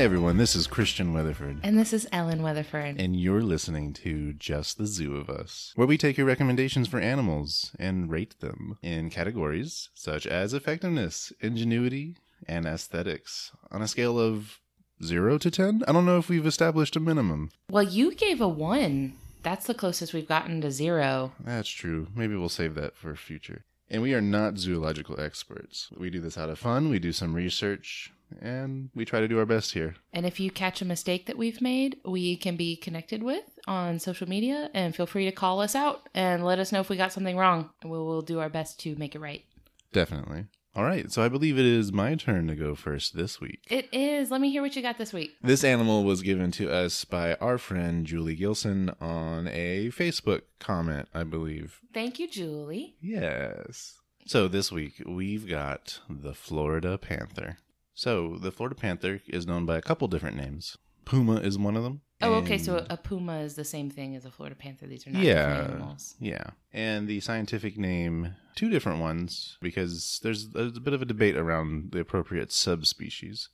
Hi, everyone. This is Christian Weatherford. And this is Ellen Weatherford. And you're listening to Just the Zoo of Us, where we take your recommendations for animals and rate them in categories such as effectiveness, ingenuity, and aesthetics on a scale of 0 to 10. I don't know if we've established a minimum. Well, you gave a one. That's the closest we've gotten to zero. That's true. Maybe we'll save that for future. And we are not zoological experts. We do this out of fun, we do some research, and we try to do our best here. And if you catch a mistake that we've made, we can be connected with on social media and feel free to call us out and let us know if we got something wrong. And we will do our best to make it right. Definitely. All right, so I believe it is my turn to go first this week. It is. Let me hear what you got this week. This animal was given to us by our friend Julie Gilson on a Facebook comment, I believe. Thank you, Julie. Yes. So this week we've got the Florida Panther. So the Florida Panther is known by a couple different names. Puma is one of them. Oh, okay. So a puma is the same thing as a Florida panther. These are not yeah, different animals. yeah. And the scientific name, two different ones, because there's, there's a bit of a debate around the appropriate subspecies.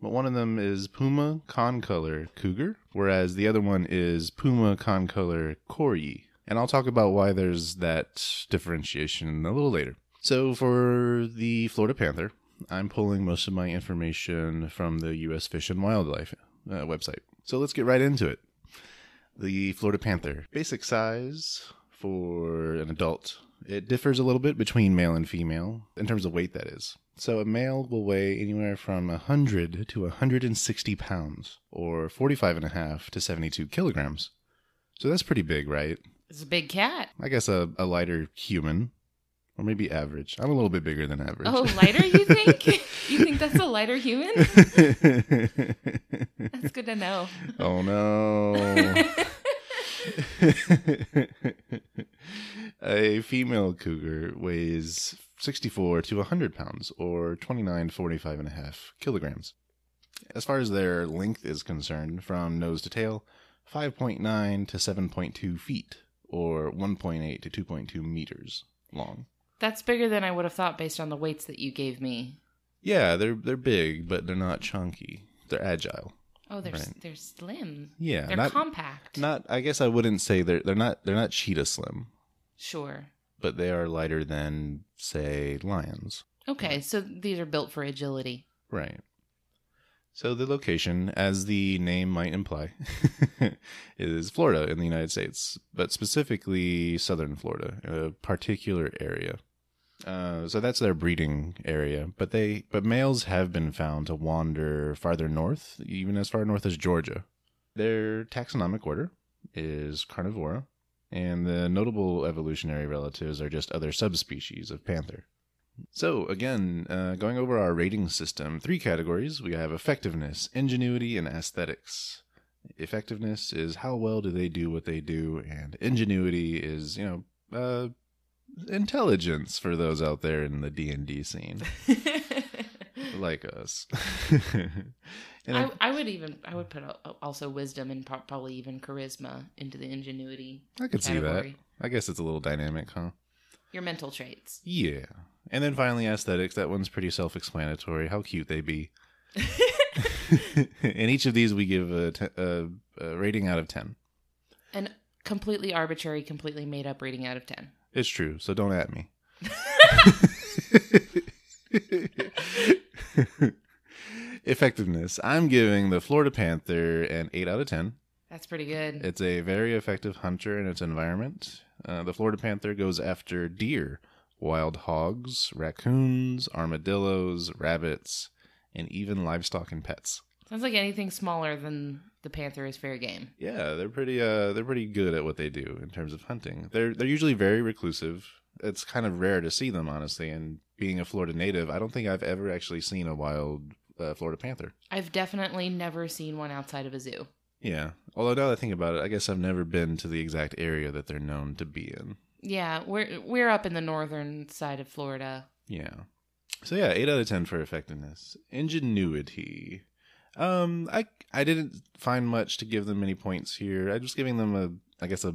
But one of them is Puma concolor cougar, whereas the other one is Puma concolor coryi. And I'll talk about why there's that differentiation a little later. So for the Florida panther, I'm pulling most of my information from the U.S. Fish and Wildlife uh, website. So let's get right into it. The Florida Panther. Basic size for an adult. It differs a little bit between male and female in terms of weight, that is. So a male will weigh anywhere from 100 to 160 pounds, or 45 and a half to 72 kilograms. So that's pretty big, right? It's a big cat. I guess a, a lighter human, or maybe average. I'm a little bit bigger than average. Oh, lighter, you think? you think that's a lighter human? That's good to know. oh no. a female cougar weighs 64 to 100 pounds or 29 45 and a half kilograms as far as their length is concerned from nose to tail 5.9 to 7.2 feet or 1.8 to 2.2 meters long That's bigger than I would have thought based on the weights that you gave me. yeah they're they're big but they're not chunky they're agile Oh, they're Right. they're slim. yeah They're not, compact. not i guess i wouldn't say they're they're not they're not cheetah slim Sure. but they are lighter than, say, lions. Okay, so these are built for agility. Right. So the location, as the name might imply, is Florida in the United States, but specifically southern Florida, a particular area. Uh, so that's their breeding area, but they but males have been found to wander farther north, even as far north as Georgia. Their taxonomic order is Carnivora, and the notable evolutionary relatives are just other subspecies of panther. So, again, uh, going over our rating system, three categories. We have effectiveness, ingenuity, and aesthetics. Effectiveness is how well do they do what they do, and ingenuity is, you know, uh, intelligence for those out there in the D&D scene, like us. and I, I, I would even I would put also wisdom and probably even charisma into the ingenuity. I could see that. I guess it's a little dynamic, huh? Your mental traits. Yeah. And then finally, aesthetics. That one's pretty self explanatory. How cute they be. and each of these we give a, te- a, a rating out of 10. An completely arbitrary, completely made up rating out of ten. It's true, so don't at me. Effectiveness. I'm giving the Florida Panther an 8 out of 10. That's pretty good. It's a very effective hunter in its environment. Uh, the Florida Panther goes after deer, wild hogs, raccoons, armadillos, rabbits, and even livestock and pets. Sounds like anything smaller than the panther is fair game. Yeah, they're pretty uh they're pretty good at what they do in terms of hunting. They're they're usually very reclusive. It's kind of rare to see them honestly and being a Florida native, I don't think I've ever actually seen a wild uh, Florida panther. I've definitely never seen one outside of a zoo. Yeah. Although now that I think about it, I guess I've never been to the exact area that they're known to be in. Yeah, we're we're up in the northern side of Florida. Yeah. So yeah, eight out of ten for effectiveness. Ingenuity. Um, I I didn't find much to give them many points here. I'm just giving them a, I guess a,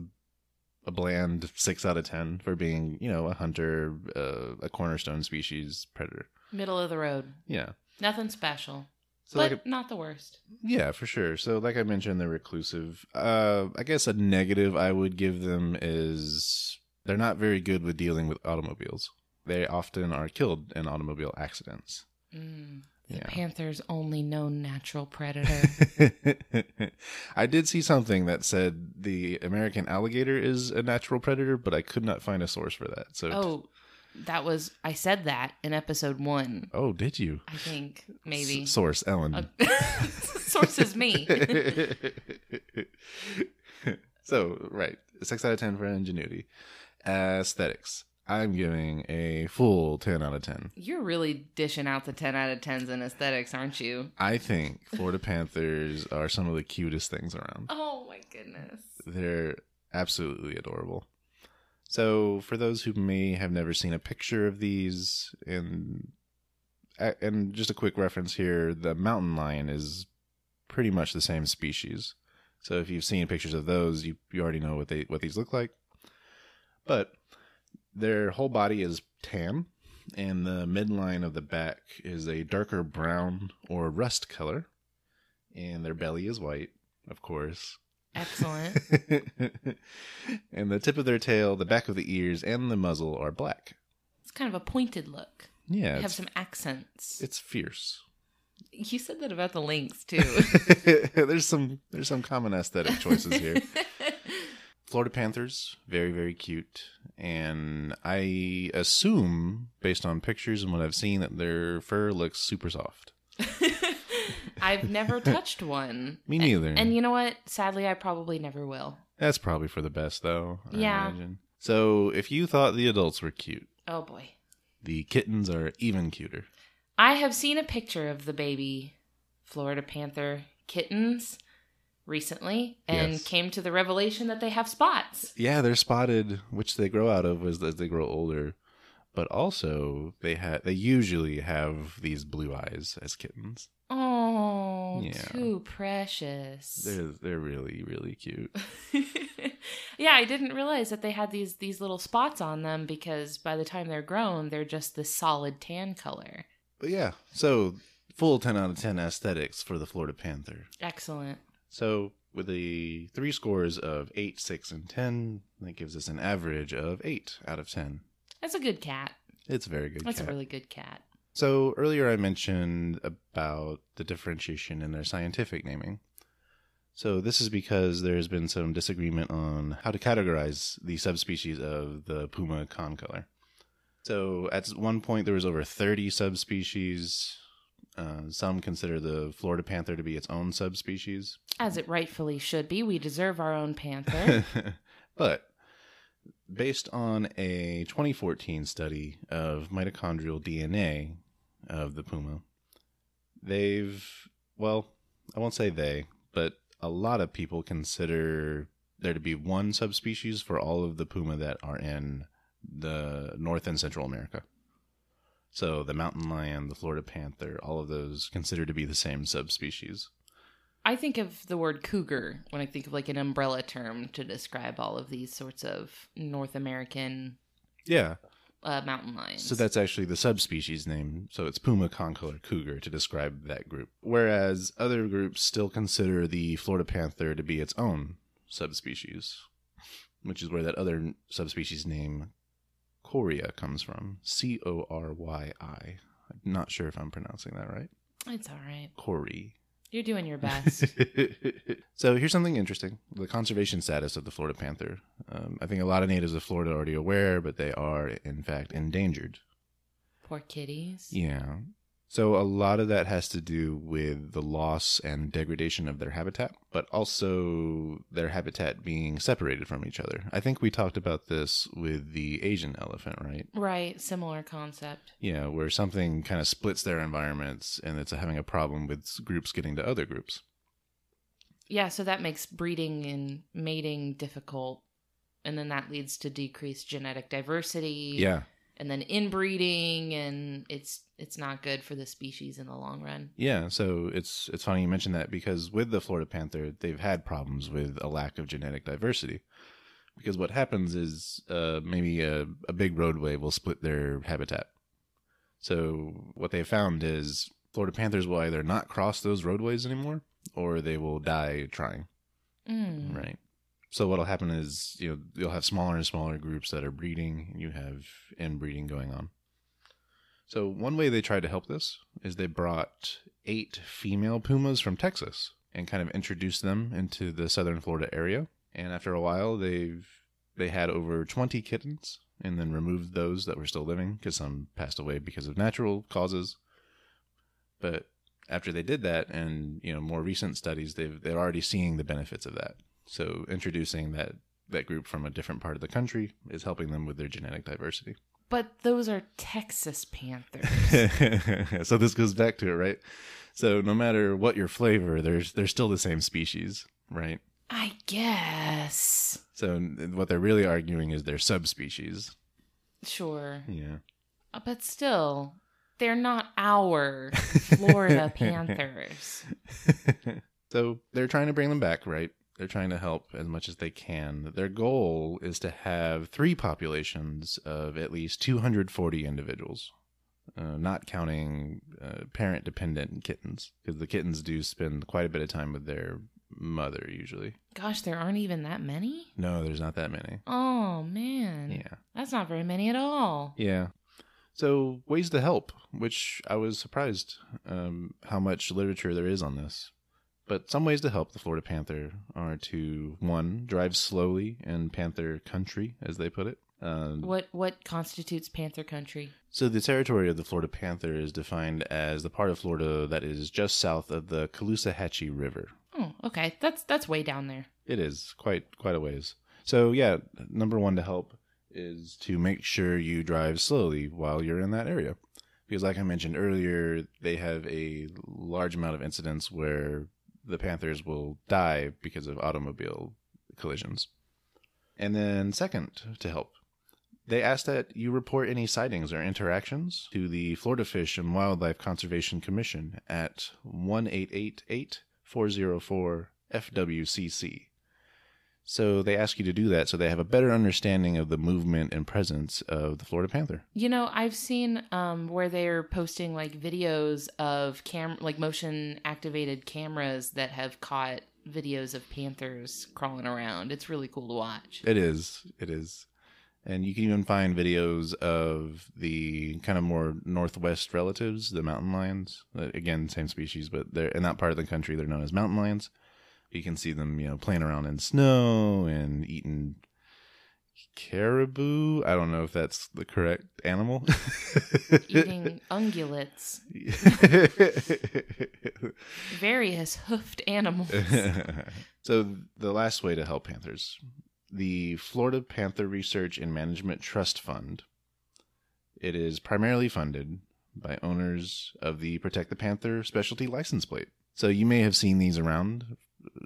a bland six out of ten for being, you know, a hunter, uh, a cornerstone species predator. Middle of the road. Yeah. Nothing special. So but like a- not the worst. Yeah, for sure. So, like I mentioned, they're reclusive. Uh, I guess a negative I would give them is they're not very good with dealing with automobiles. They often are killed in automobile accidents. Mm, the Yeah. panther's only known natural predator. I did see something that said the American alligator is a natural predator, but I could not find a source for that. So, oh, that was I said that in episode one. oh, did you? I think maybe. S- source Ellen. Uh, Source is me. so right, six out of ten for ingenuity. Aesthetics. I'm giving a full ten out of ten. You're really dishing out the 10 out of 10s in aesthetics, aren't you? I think Florida Panthers are some of the cutest things around. Oh my goodness. They're absolutely adorable. So, for those who may have never seen a picture of these, and and just a quick reference here, the mountain lion is pretty much the same species. So, if you've seen pictures of those, you you already know what they what these look like. But their whole body is tan, and the midline of the back is a darker brown or rust color, and their belly is white, of course. Excellent. and the tip of their tail, the back of the ears, and the muzzle are black. It's kind of a pointed look. Yeah, They have some accents. it's fierce. You said that about the lynx too. there's some there's some common aesthetic choices here. Florida Panthers, very very cute, and I assume based on pictures and what I've seen that their fur looks super soft. I've never touched one. Me neither. And you know what? Sadly, I probably never will. That's probably for the best though. I Yeah. imagine. So if you thought the adults were cute, Oh boy. the kittens are even cuter. I have seen a picture of the baby Florida Panther kittens recently and Yes. came to the revelation that they have spots. Yeah, they're spotted, which they grow out of as, as they grow older. But also, they ha- they usually have these blue eyes as kittens. Oh, Yeah. too precious. They're they're really really cute. yeah, I didn't realize that they had these these little spots on them because by the time they're grown, they're just this solid tan color. But yeah, so full ten out of ten aesthetics for the Florida Panther. Excellent. So with the three scores of eight, six, and ten, that gives us an average of eight out of ten. That's a good cat. It's a very good. Cat. That's cat. a really good cat. So earlier I mentioned about the differentiation in their scientific naming. So this is because there's been some disagreement on how to categorize the subspecies of the puma concolor. So at one point there was over 30 subspecies. Uh, some consider the Florida panther to be its own subspecies. As it rightfully should be. We deserve our own panther. but based on a 2014 study of mitochondrial DNA of the puma, they've, well, I won't say they, but a lot of people consider there to be one subspecies for all of the puma that are in the North and Central America. So the mountain lion, the Florida panther, all of those considered to be the same subspecies. I think of the word cougar when I think of like an umbrella term to describe all of these sorts of North American Yeah, uh, mountain lions. So that's actually the subspecies name. So it's Puma concolor cougar to describe that group. Whereas other groups still consider the Florida panther to be its own subspecies, which is where that other subspecies name Coria comes from. C O R Y I. I'm not sure if I'm pronouncing that right. it's all right. Cori. You're doing your best. so here's something interesting: the conservation status of the Florida panther. Um, I think a lot of natives of Florida are already aware, but they are in fact endangered. Poor kitties. Yeah. So a lot of that has to do with the loss and degradation of their habitat, but also their habitat being separated from each other. I think we talked about this with the Asian elephant, right? Right, similar concept. Yeah, where something kind of splits their environments and it's having a problem with groups getting to other groups. Yeah, so that makes breeding and mating difficult. And then that leads to decreased genetic diversity. Yeah. And then inbreeding and it's it's not good for the species in the long run. Yeah, so it's it's funny you mentioned that because with the Florida panther, they've had problems with a lack of genetic diversity. Because what happens is uh, maybe a, a big roadway will split their habitat. So what they found is Florida panthers will either not cross those roadways anymore or they will die trying. Mm. Right. So what'll happen is you know you'll have smaller and smaller groups that are breeding. And you have inbreeding going on. So one way they tried to help this is they brought eight female pumas from Texas and kind of introduced them into the southern Florida area. And after a while, they've they had over twenty kittens, and then removed those that were still living because some passed away because of natural causes. But after they did that, and you know more recent studies, they've they're already seeing the benefits of that. So introducing that that group from a different part of the country is helping them with their genetic diversity. But those are Texas panthers. so this goes back to it, right? So no matter what your flavor, there's they're still the same species, right? I guess. So what they're really arguing is they're subspecies. Sure. Yeah. Uh, But still, they're not our Florida panthers. so they're trying to bring them back, right? They're trying to help as much as they can. Their goal is to have three populations of at least 240 individuals, uh, not counting uh, parent dependent kittens, because the kittens do spend quite a bit of time with their mother usually. Gosh, there aren't even that many? No, there's not that many. Oh, man. Yeah. That's not very many at all. Yeah. So ways to help, which I was surprised um, how much literature there is on this. But some ways to help the Florida panther are to one drive slowly in panther country, as they put it. Um, What what constitutes panther country? so the territory of the Florida panther is defined as the part of Florida that is just south of the Caloosahatchee River. Oh, okay. That's that's way down there. It is quite quite a ways. So yeah, number one to help is to make sure you drive slowly while you're in that area, because like I mentioned earlier, they have a large amount of incidents where the panthers will die because of automobile collisions. And then second to help, they ask that you report any sightings or interactions to the Florida Fish and Wildlife Conservation Commission at 1888 404 FWCC. So they ask you to do that so they have a better understanding of the movement and presence of the Florida panther. You know, I've seen um, where they're posting like videos of cam like motion activated cameras that have caught videos of panthers crawling around. It's really cool to watch. It is. It is. And you can even find videos of the kind of more northwest relatives, the mountain lions. Uh, Again, same species, but they're in that part of the country. They're known as mountain lions. You can see them, you know, playing around in snow and eating caribou. I don't know if that's the correct animal. Eating ungulates, various hoofed animals. so the last way to help panthers, the Florida Panther Research and Management Trust Fund. It is primarily funded by owners of the Protect the Panther specialty license plate. So you may have seen these around.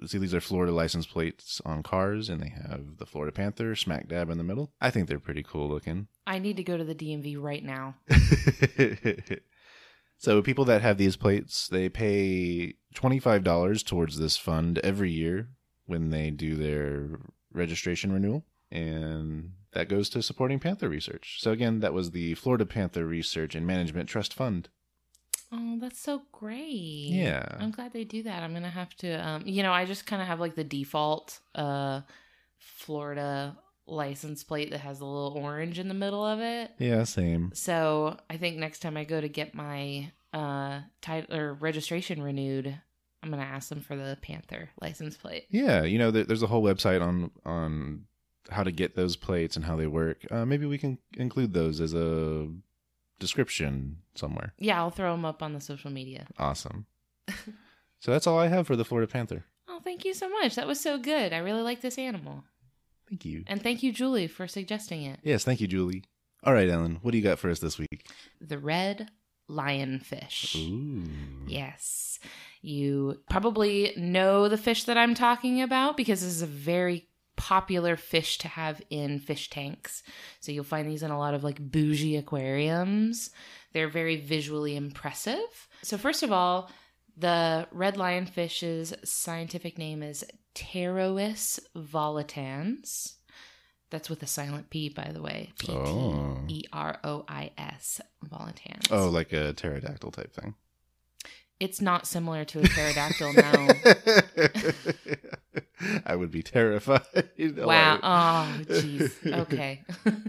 See, these are Florida license plates on cars, and they have the Florida Panther smack dab in the middle. I think they're pretty cool looking. I need to go to the DMV right now. so people that have these plates, they pay $25 towards this fund every year when they do their registration renewal. And that goes to supporting panther research. So again, that was the Florida Panther Research and Management Trust Fund. Oh, that's so great. Yeah. I'm glad they do that. I'm going to have to um you know, I just kind of have like the default uh Florida license plate that has a little orange in the middle of it. Yeah, same. So, I think next time I go to get my uh title or registration renewed, I'm going to ask them for the Panther license plate. Yeah, you know, there, there's a whole website on on how to get those plates and how they work. Uh, maybe we can include those as a description somewhere. Yeah, I'll throw them up on the social media. Awesome. so that's all I have for the Florida Panther. Oh, thank you so much. That was so good. I really like this animal. Thank you. And thank you, Julie, for suggesting it. Yes, thank you, Julie. All right, Ellen, what do you got for us this week? The red lionfish. Ooh. Yes. You probably know the fish that I'm talking about because this is a very popular fish to have in fish tanks. So you'll find these in a lot of like bougie aquariums. They're very visually impressive. So, first of all, the red lionfish's scientific name is Pterois volitans. That's with a silent P, by the way. P T Oh. E R O I S, oh. volitans. Oh, like a pterodactyl type thing. It's not similar to a pterodactyl, no. I would be terrified. Wow. Oh, jeez. Okay.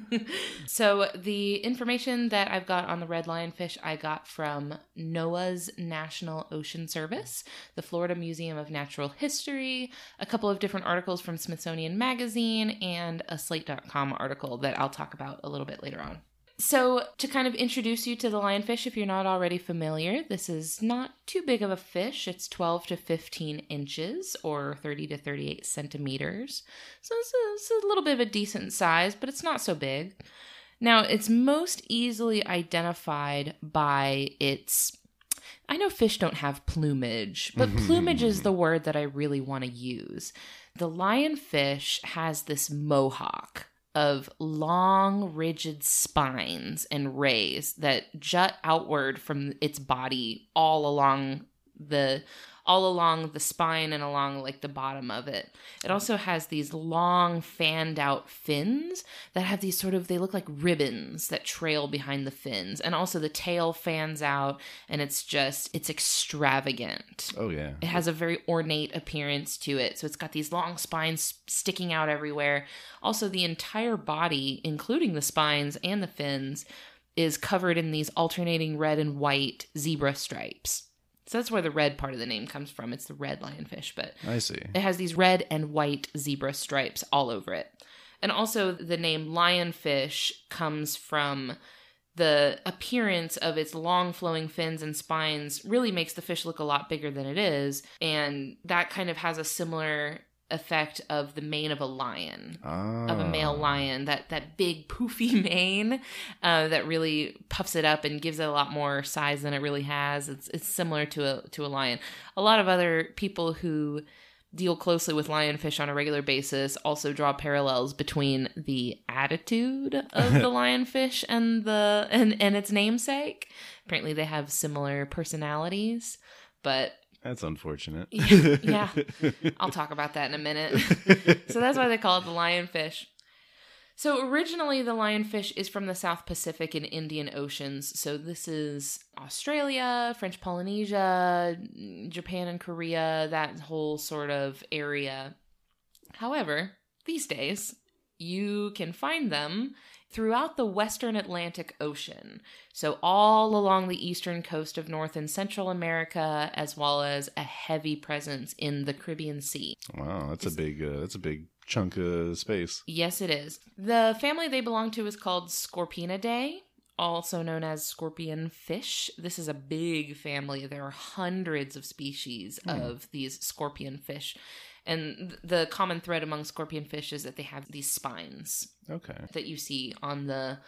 so the information that I've got on the red lionfish, I got from NOAA's National Ocean Service, the Florida Museum of Natural History, a couple of different articles from Smithsonian Magazine, and a Slate.com article that I'll talk about a little bit later on. So, to kind of introduce you to the lionfish, if you're not already familiar, this is not too big of a fish. It's 12 to 15 inches or 30 to 38 centimeters. So, it's a, it's a little bit of a decent size, but it's not so big. Now, it's most easily identified by its. I know fish don't have plumage, but mm-hmm. plumage is the word that I really want to use. The lionfish has this mohawk of long, rigid spines and rays that jut outward from its body all along the all along the spine and along like the bottom of it. It also has these long fanned out fins that have these sort of they look like ribbons that trail behind the fins and also the tail fans out and it's just it's extravagant. Oh yeah. It has a very ornate appearance to it. So it's got these long spines sticking out everywhere. Also, the entire body, including the spines and the fins, is covered in these alternating red and white zebra stripes. So that's where the red part of the name comes from. It's the red lionfish, but I see. it has these red and white zebra stripes all over it. And also, the name lionfish comes from the appearance of its long flowing fins and spines really makes the fish look a lot bigger than it is and that kind of has a similar effect of the mane of a lion of a male Ah. lion that that big poofy mane uh, that really puffs it up and gives it a lot more size than it really has. It's it's similar to a to a lion. A lot of other people who deal closely with lionfish on a regular basis also draw parallels between the attitude of the lionfish and the and and its namesake. Apparently they have similar personalities but That's unfortunate. Yeah, yeah. I'll talk about that in a minute. so that's why they call it the lionfish. So originally, the lionfish is from the South Pacific and Indian Oceans. So this is Australia, French Polynesia, Japan and Korea, that whole sort of area. However, these days, you can find them throughout the western Atlantic Ocean. So, all along the eastern coast of North and Central America, as well as a heavy presence in the Caribbean Sea. Wow, that's a big uh, that's a big chunk of space. Yes, it is. The family they belong to is called Scorpaenidae, also known as scorpion fish. This is a big family. There are hundreds of species Hmm. of these scorpion fish. And the common thread among scorpion fish is that they have these spines Okay. that you see on the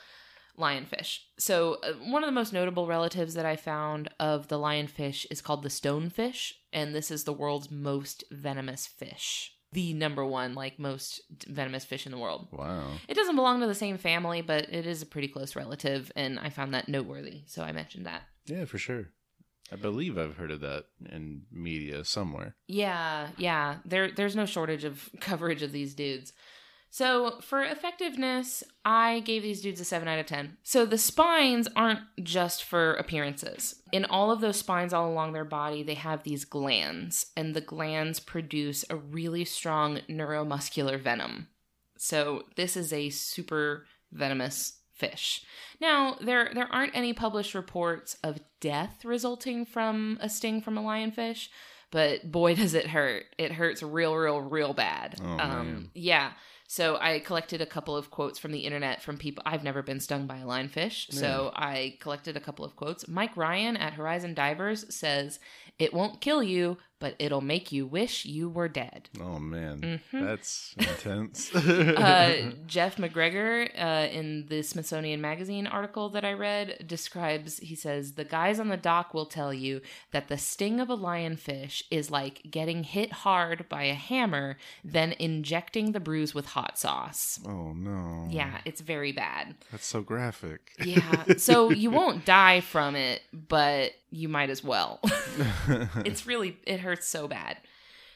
lionfish. So, uh, one of the most notable relatives that I found of the lionfish is called the stonefish, and this is the world's most venomous fish. The number one, like, most venomous fish in the world. Wow. It doesn't belong to the same family, but it is a pretty close relative, and I found that noteworthy, so I mentioned that. Yeah, for sure. I believe I've heard of that in media somewhere. Yeah, yeah. There there's no shortage of coverage of these dudes. So, for effectiveness, I gave these dudes a 7 out of 10. So, the spines aren't just for appearances. In all of those spines all along their body, they have these glands, and the glands produce a really strong neuromuscular venom. So, this is a super venomous fish. Now, there there aren't any published reports of death resulting from a sting from a lionfish, but boy does it hurt. It hurts real real real bad. Oh, um, man. yeah. So I collected a couple of quotes from the internet from people I've never been stung by a lionfish. So I collected a couple of quotes. Mike Ryan at Horizon Divers says, "It won't kill you, but it'll make you wish you were dead." Oh man, Mhm. that's intense. uh, Jeff MacGregor, uh, in the Smithsonian Magazine article that I read, describes, he says, the guys on the dock will tell you that the sting of a lionfish is like getting hit hard by a hammer, then injecting the bruise with hot sauce. oh no. Yeah, it's very bad. That's so graphic. Yeah. So you won't die from it, but you might as well. it's really it hurts so bad.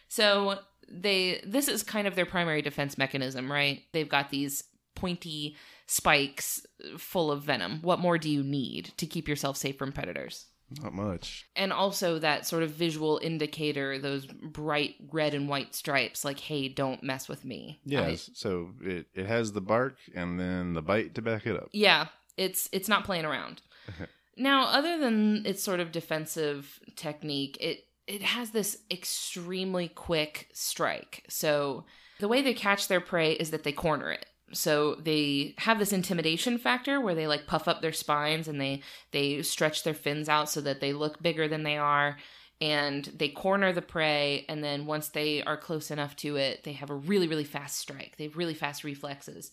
So they this is kind of their primary defense mechanism, right? They've got these pointy spikes full of venom. What more do you need to keep yourself safe from predators? Not much. And also that sort of visual indicator, those bright red and white stripes, like, hey, don't mess with me. Yeah. I- so it, it has the bark and then the bite to back it up. yeah, it's it's not playing around. now, other than its sort of defensive technique, it it has this extremely quick strike. So the way they catch their prey is that they corner it. So they have this intimidation factor where they like puff up their spines and they they stretch their fins out so that they look bigger than they are and they corner the prey and then once they are close enough to it, they have a really really fast strike. They have really fast reflexes.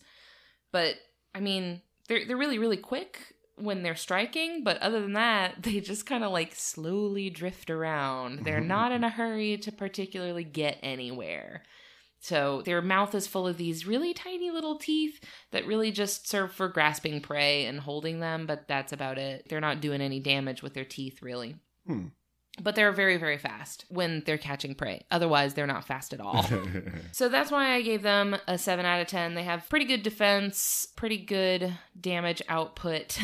But I mean, they're they're really really quick when they're striking, but other than that, they just kind of like slowly drift around. They're not in a hurry to particularly get anywhere. So their mouth is full of these really tiny little teeth that really just serve for grasping prey and holding them, but that's about it. They're not doing any damage with their teeth, really. Hmm. But they're very, very fast when they're catching prey. Otherwise, they're not fast at all. So that's why I gave them a 7 out of 10. They have pretty good defense, pretty good damage output.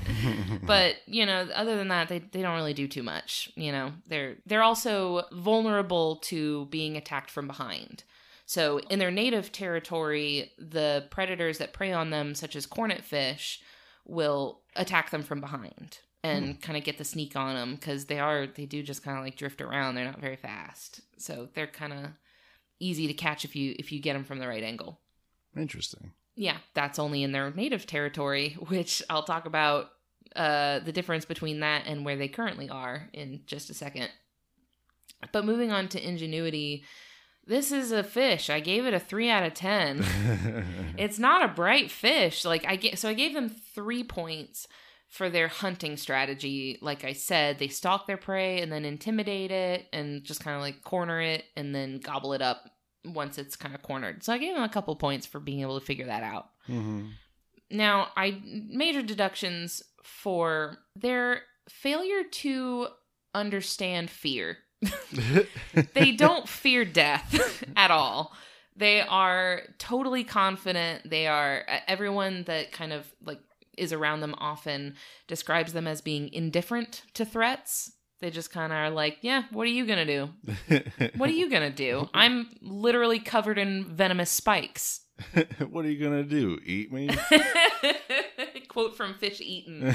but, you know, other than that, they, they don't really do too much. You know, they're they're also vulnerable to being attacked from behind. So in their native territory, the predators that prey on them, such as cornet fish, will attack them from behind and kind of get the sneak on them because they are they do just kind of like drift around. They're not very fast, so they're kind of easy to catch if you if you get them from the right angle. Interesting. Yeah, that's only in their native territory, which I'll talk about uh, the difference between that and where they currently are in just a second. But moving on to ingenuity, this is a fish. I gave it a three out of ten. it's not a bright fish. Like I get, so I gave them three points for their hunting strategy. Like I said, they stalk their prey and then intimidate it and just kind of like corner it and then gobble it up once it's kind of cornered. So I gave them a couple points for being able to figure that out. hmm Now, I major deductions for their failure to understand fear. they don't fear death at all. They are totally confident. They are everyone that kind of like is around them often describes them as being indifferent to threats. They just kind of are like, "Yeah, what are you going to do? What are you going to do? I'm literally covered in venomous spikes." what are you gonna do? Eat me? Quote from Fish Eaten.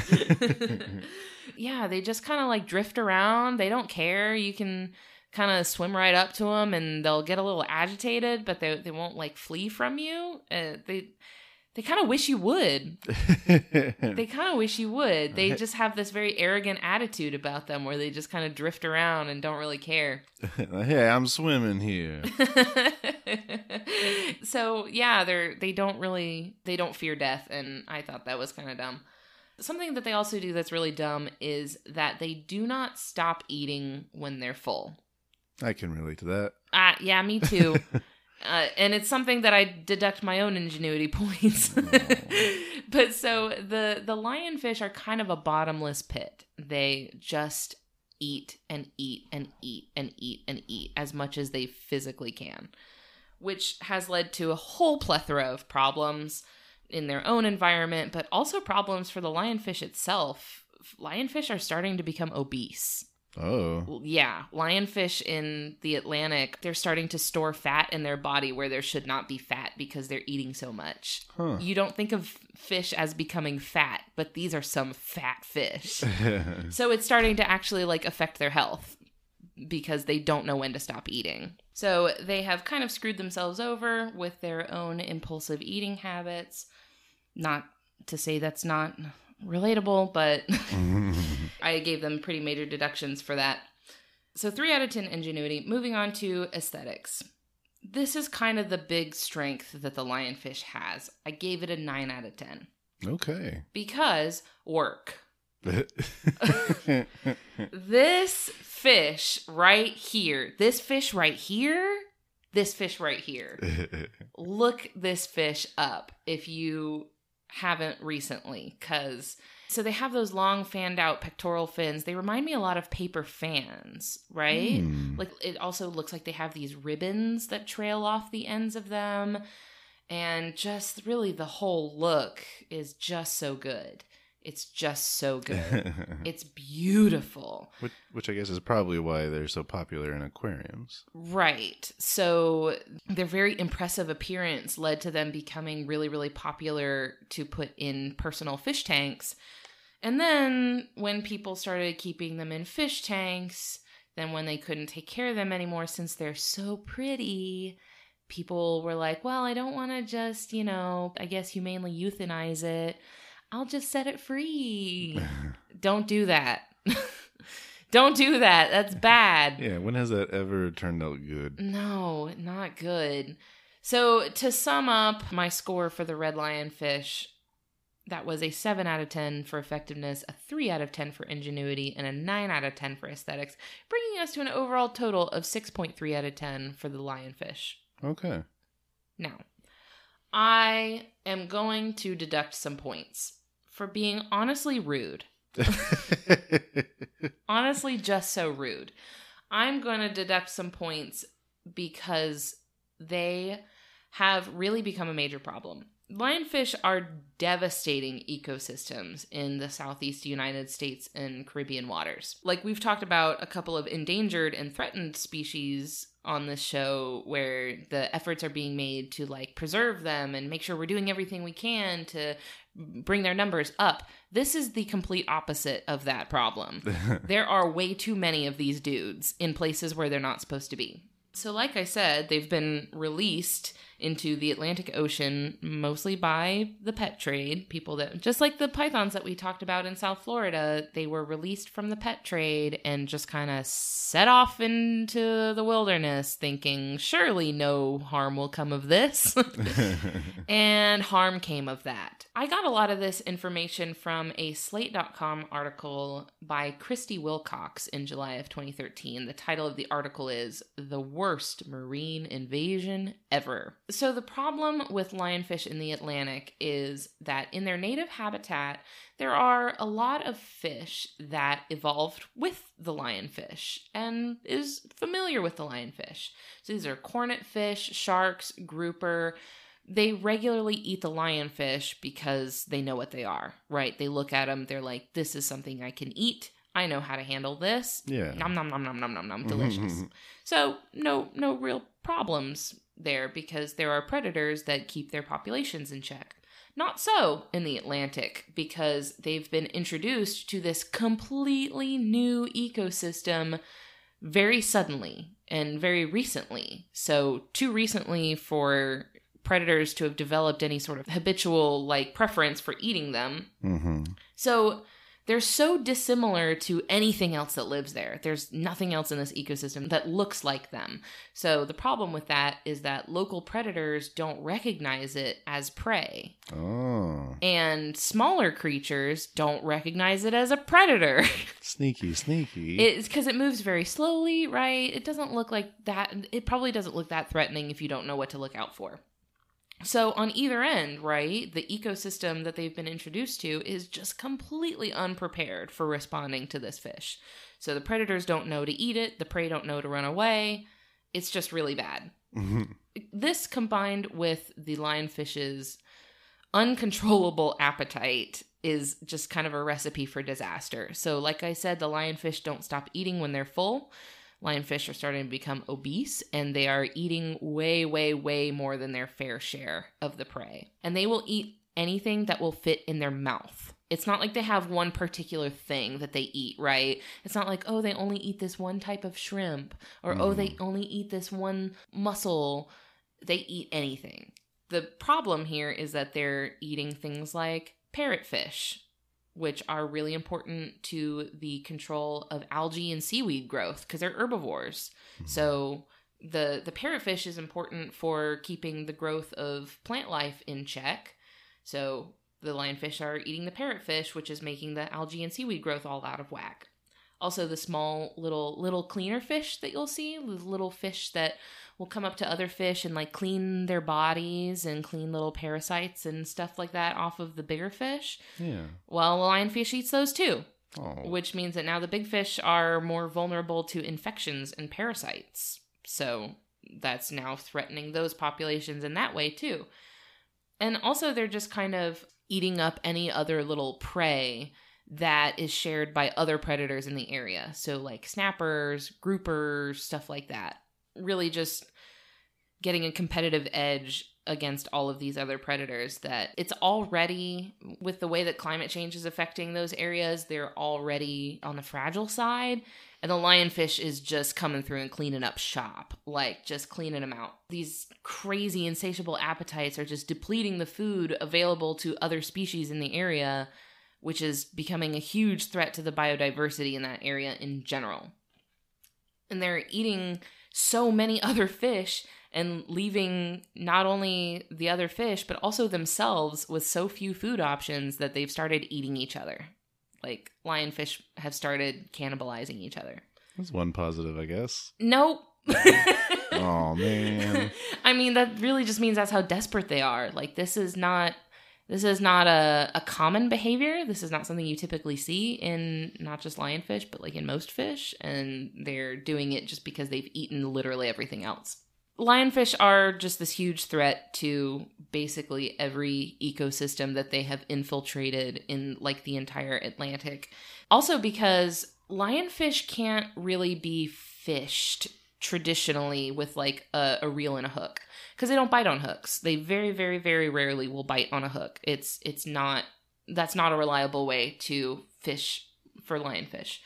yeah, they just kind of like drift around. They don't care. You can kind of swim right up to them and they'll get a little agitated, but they they won't like flee from you. Uh, they they kind of wish you would. They kind of wish you would. They just have this very arrogant attitude about them where they just kind of drift around and don't really care. hey, I'm swimming here. so yeah, they're they don't really they don't fear death, and I thought that was kind of dumb. Something that they also do that's really dumb is that they do not stop eating when they're full. I can relate to that. Uh, yeah, me too. Uh, and it's something that I deduct my own ingenuity points. but so the the lionfish are kind of a bottomless pit. They just eat and eat and eat and eat and eat as much as they physically can, which has led to a whole plethora of problems in their own environment, but also problems for the lionfish itself. Lionfish are starting to become obese. Oh. Yeah, lionfish in the Atlantic, they're starting to store fat in their body where there should not be fat because they're eating so much. Huh. You don't think of fish as becoming fat, but these are some fat fish. so it's starting to actually like affect their health because they don't know when to stop eating. So they have kind of screwed themselves over with their own impulsive eating habits. Not to say that's not relatable, but I gave them pretty major deductions for that. So 3 out of 10 ingenuity. Moving on to aesthetics. This is kind of the big strength that the lionfish has. I gave it a 9 out of 10 okay. because work. This fish right here, this fish right here, this fish right here. Look this fish up if you haven't recently cuz so they have those long fanned out pectoral fins. They remind me a lot of paper fans, right? Hmm. Like it also looks like they have these ribbons that trail off the ends of them and just really the whole look is just so good. It's just so good. it's beautiful. which, which I guess is probably why they're so popular in aquariums. Right. So their very impressive appearance led to them becoming really, really popular to put in personal fish tanks. And then when people started keeping them in fish tanks, then when they couldn't take care of them anymore since they're so pretty, people were like, well, I don't want to just, you know, I guess humanely euthanize it. I'll just set it free. don't do that. don't do that. That's bad. Yeah, when has that ever turned out good? No, not good. So to sum up my score for the red lionfish, that was a 7 out of 10 for effectiveness, a 3 out of 10 for ingenuity, and a 9 out of 10 for aesthetics, bringing us to an overall total of 6.3 out of 10 for the lionfish. Okay. Now, I am going to deduct some points for being honestly rude. honestly, just so rude. I'm going to deduct some points because they have really become a major problem. Lionfish are devastating ecosystems in the southeast United States and Caribbean waters. Like we've talked about a couple of endangered and threatened species on this show where the efforts are being made to like preserve them and make sure we're doing everything we can to bring their numbers up. This is the complete opposite of that problem. there are way too many of these dudes in places where they're not supposed to be. So, like I said, they've been released into the Atlantic Ocean mostly by the pet trade. People that, just like the pythons that we talked about in South Florida, they were released from the pet trade and just kind of set off into the wilderness thinking, surely no harm will come of this. and harm came of that. I got a lot of this information from a Slate.com article by Christie Wilcox in July of 2013. The title of the article is The Worst Marine Invasion Ever. So, the problem with lionfish in the Atlantic is that in their native habitat, there are a lot of fish that evolved with the lionfish and is familiar with the lionfish. So, these are cornet fish, sharks, grouper. They regularly eat the lionfish because they know what they are, right? They look at them, they're like, this is something I can eat. I know how to handle this. Yeah. Nom nom nom nom nom nom nom. Delicious. so no no real problems there because there are predators that keep their populations in check. Not so in the Atlantic because they've been introduced to this completely new ecosystem very suddenly and very recently. So, too recently for predators to have developed any sort of habitual like preference for eating them. hmm So, they're so dissimilar to anything else that lives there. There's nothing else in this ecosystem that looks like them. So the problem with that is that local predators don't recognize it as prey. Oh. And smaller creatures don't recognize it as a predator. Sneaky, sneaky. it's because it moves very slowly, right? It doesn't look like that. It probably doesn't look that threatening if you don't know what to look out for. So, on either end, right, the ecosystem that they've been introduced to is just completely unprepared for responding to this fish. So, the predators don't know to eat it, the prey don't know to run away. It's just really bad. Mm-hmm. This combined with the lionfish's uncontrollable appetite is just kind of a recipe for disaster. So, like I said, the lionfish don't stop eating when they're full. Lionfish are starting to become obese and they are eating way, way, way more than their fair share of the prey. And they will eat anything that will fit in their mouth. It's not like they have one particular thing that they eat, right? It's not like, oh, they only eat this one type of shrimp or, oh, they mm. only eat this one mussel. They eat anything. The problem here is that they're eating things like parrotfish, which are really important to the control of algae and seaweed growth because they're herbivores. Mm-hmm. So the the parrotfish is important for keeping the growth of plant life in check. So the lionfish are eating the parrotfish, which is making the algae and seaweed growth all out of whack. Also, the small little little cleaner fish that you'll see, the little fish that will come up to other fish and like clean their bodies and clean little parasites and stuff like that off of the bigger fish. yeah. Well, the lionfish eats those too, Oh. which means that now the big fish are more vulnerable to infections and parasites. So that's now threatening those populations in that way too. And also, they're just kind of eating up any other little prey that is shared by other predators in the area. So, like snappers, groupers, stuff like that. Really just getting a competitive edge against all of these other predators that it's already with the way that climate change is affecting those areas they're already on the fragile side. And the lionfish is just coming through and cleaning up shop like just cleaning them out. These crazy insatiable appetites are just depleting the food available to other species in the area which is becoming a huge threat to the biodiversity in that area in general. And they're eating so many other fish and leaving not only the other fish but also themselves with so few food options that they've started eating each other. Like lionfish have started cannibalizing each other. That's one positive, I guess. Nope. oh man. I mean that really just means that's how desperate they are. Like this is not this is not a, a common behavior. This is not something you typically see in not just lionfish, but like in most fish. And they're doing it just because they've eaten literally everything else lionfish are just this huge threat to basically every ecosystem that they have infiltrated in like the entire Atlantic. Also because lionfish can't really be fished traditionally with like a, a reel and a hook because they don't bite on hooks. They very very very rarely will bite on a hook. It's it's not that's not a reliable way to fish for lionfish.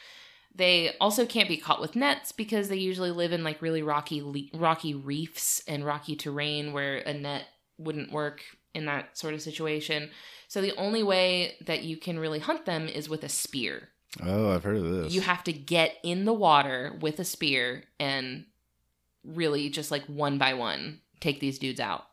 They also can't be caught with nets because they usually live in like really rocky rocky reefs and rocky terrain where a net wouldn't work in that sort of situation. So the only way that you can really hunt them is with a spear. Oh, I've heard of this. You have to get in the water with a spear and really just like one by one take these dudes out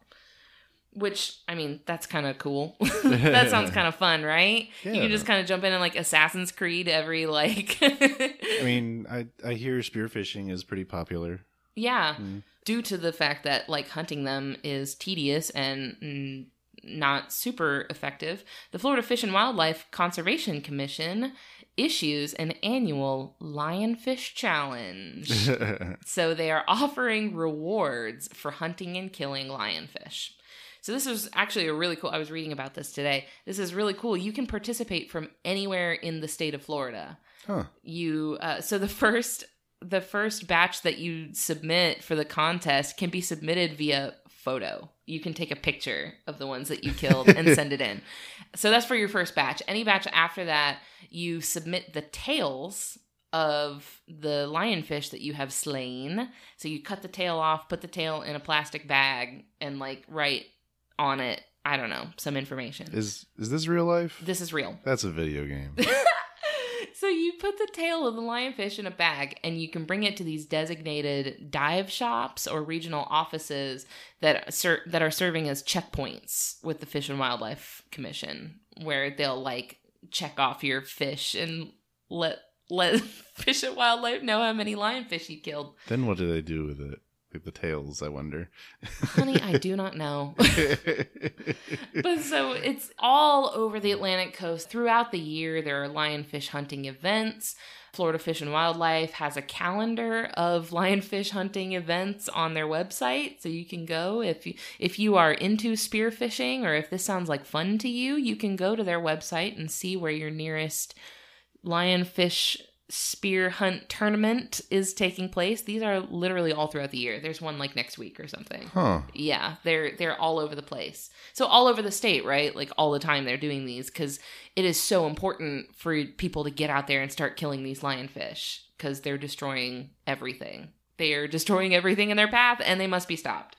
which I mean, that's kind of cool. that sounds kind of fun, right? Yeah. You can just kind of jump in and like Assassin's Creed every like. I mean, I I hear spearfishing is pretty popular. Yeah, mm. due to the fact that like hunting them is tedious and mm, not super effective, the Florida Fish and Wildlife Conservation Commission issues an annual lionfish challenge. so they are offering rewards for hunting and killing lionfish. So this is actually a really cool. I was reading about this today. This is really cool. You can participate from anywhere in the state of Florida. Huh. You uh, so the first the first batch that you submit for the contest can be submitted via photo. You can take a picture of the ones that you killed and send it in. So that's for your first batch. Any batch after that, you submit the tails of the lionfish that you have slain. So you cut the tail off, put the tail in a plastic bag, and like write on it. I don't know some information. Is is this real life? This is real. That's a video game. so you put the tail of the lionfish in a bag and you can bring it to these designated dive shops or regional offices that ser- that are serving as checkpoints with the Fish and Wildlife Commission where they'll like check off your fish and let let Fish and Wildlife know how many lionfish you killed. Then what do they do with it? The tails, I wonder. Honey, I do not know. but so it's all over the Atlantic coast. Throughout the year, there are lionfish hunting events. Florida Fish and Wildlife has a calendar of lionfish hunting events on their website, so you can go if you, if you are into spearfishing or if this sounds like fun to you, you can go to their website and see where your nearest lionfish spear hunt tournament is taking place. These are literally all throughout the year. There's one like next week or something. Huh. Yeah, they're they're all over the place. So all over the state, right? Like all the time they're doing these cuz it is so important for people to get out there and start killing these lionfish cuz they're destroying everything. They are destroying everything in their path and they must be stopped.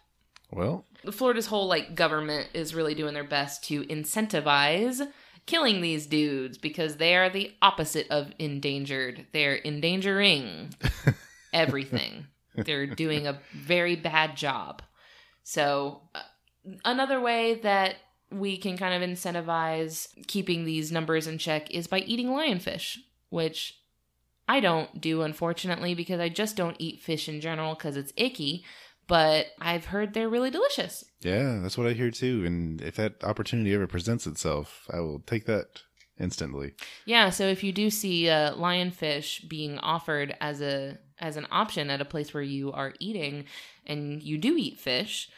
Well, Florida's whole like government is really doing their best to incentivize killing these dudes because they are the opposite of endangered. They're endangering everything. They're doing a very bad job. So, uh, another way that we can kind of incentivize keeping these numbers in check is by eating lionfish, which I don't do, unfortunately, because I just don't eat fish in general because it's icky but I've heard they're really delicious. Yeah, that's what I hear too. And if that opportunity ever presents itself, I will take that instantly. Yeah, so if you do see uh, lionfish being offered as a as an option at a place where you are eating and you do eat fish,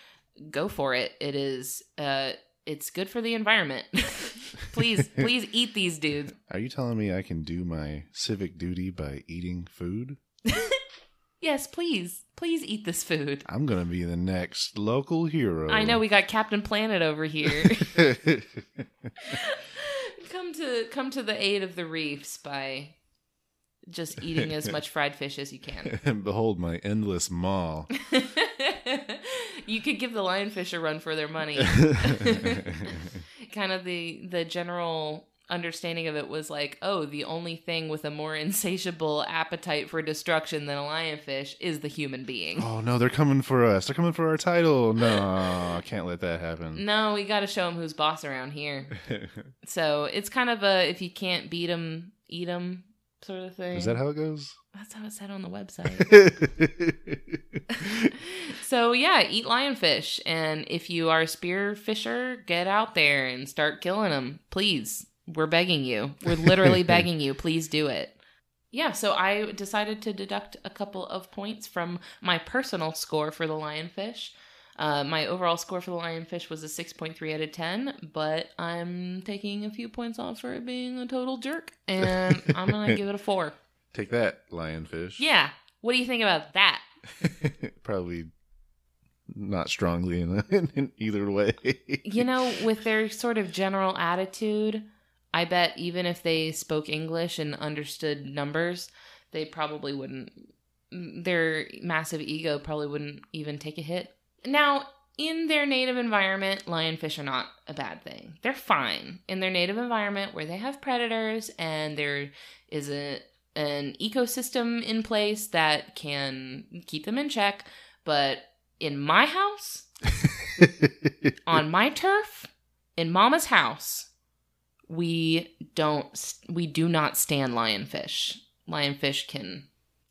go for it. It is uh it's good for the environment. please, please eat these dudes. Are you telling me I can do my civic duty by eating food? Yes, please. Please eat this food. I'm gonna be the next local hero. I know we got Captain Planet over here. come to come to the aid of the reefs by just eating as much fried fish as you can. and behold my endless maw. you could give the lionfish a run for their money. kind of the the general understanding of it was like, oh, the only thing with a more insatiable appetite for destruction than a lionfish is the human being. oh no, they're coming for us. They're coming for our title. No, I can't let that happen. No, we got to show them who's boss around here. So it's kind of a if you can't beat him, eat him sort of thing. Is that how it goes? That's how it said on the website. so yeah, eat lionfish, and if you are a spear fisher, get out there and start killing them, please. We're begging you. We're literally begging you. Please do it. Yeah, so I decided to deduct a couple of points from my personal score for the lionfish. Uh, my overall score for the lionfish was a 6.3 out of 10, but I'm taking a few points off for it being a total jerk, and I'm going to give it a 4. Take that, lionfish. Yeah. What do you think about that? Probably not strongly in, in either way. You know, with their sort of general attitude, I bet even if they spoke English and understood numbers, they probably wouldn't. Their massive ego probably wouldn't even take a hit. Now, in their native environment, lionfish are not a bad thing. They're fine in their native environment where they have predators and there is a an ecosystem in place that can keep them in check. But in my house, on my turf, in Mama's house, we don't we do not stand lionfish. Lionfish can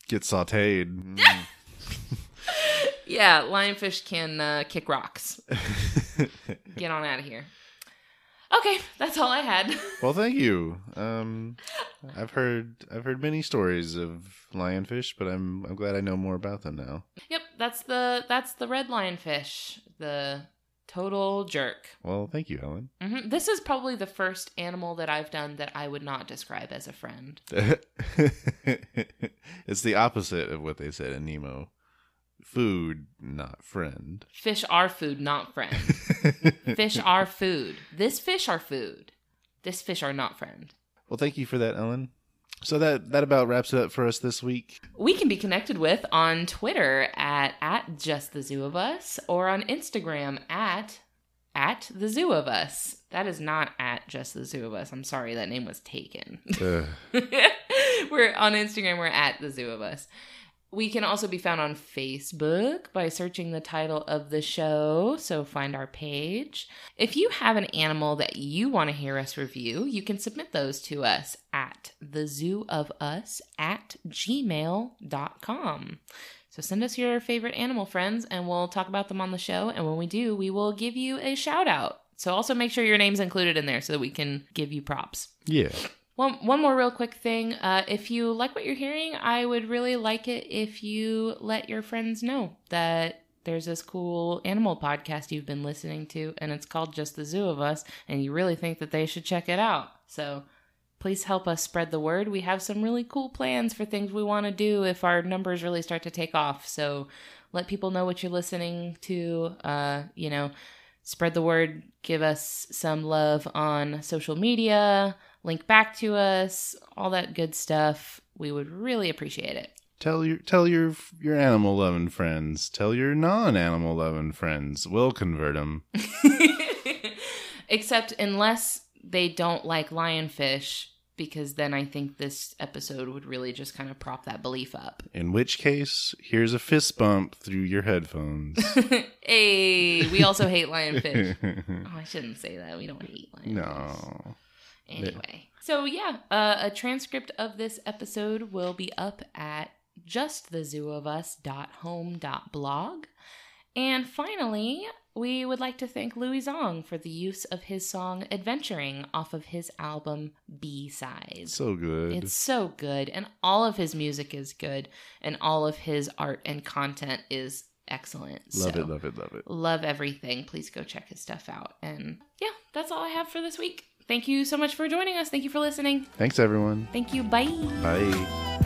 Get sauteed. yeah, lionfish can uh, kick rocks. Get on out of here. Okay, that's all I had. well, thank you. Um, I've heard I've heard many stories of lionfish, but I'm I'm glad I know more about them now. yep, that's the that's the red lionfish, the total jerk. Well, thank you, Ellen. hmm This is probably the first animal that I've done that I would not describe as a friend. it's the opposite of what they said in Nemo. Food, not friend. Fish are food, not friend. fish are food. This fish are food. This fish are not friend. Well, thank you for that, Ellen. So that that about wraps it up for us this week. We can be connected with on Twitter at at just the zoo of us or on Instagram at at the zoo of us. That is not at just the zoo of us. I'm sorry, that name was taken. Ugh. we're on Instagram, we're at the zoo of us. We can also be found on Facebook by searching the title of the show, so find our page. If you have an animal that you want to hear us review, you can submit those to us at the zoo of us at gmail.com. So send us your favorite animal friends and we'll talk about them on the show. And when we do, we will give you a shout out. So also make sure your name's included in there so that we can give you props. yeah. One one more real quick thing. Uh, if you like what you're hearing, I would really like it if you let your friends know that there's this cool animal podcast you've been listening to, and it's called Just the Zoo of Us, and you really think that they should check it out. So please help us spread the word. We have some really cool plans for things we want to do if our numbers really start to take off. So let people know what you're listening to. Uh, you know, spread the word. Give us some love on social media link back to us, all that good stuff. We would really appreciate it. Tell your tell your your animal loving friends. Tell your non animal loving friends. We'll convert them. Except unless they don't like lionfish, because then I think this episode would really just kind of prop that belief up. In which case, here's a fist bump through your headphones. hey, we also hate lionfish. Oh, I shouldn't say that. We don't hate lionfish. no. Anyway, so yeah, uh, a transcript of this episode will be up at justthe.zoo.of.us.home.blog. And finally, we would like to thank Louis Zong for the use of his song Adventuring off of his album B Sides. So good. It's so good, and all of his music is good, and all of his art and content is excellent. Love So, it, love it, love it. love everything. Please go check his stuff out. And yeah, that's all I have for this week. Thank you so much for joining us. Thank you for listening. Thanks, everyone. Thank you. Bye. Bye.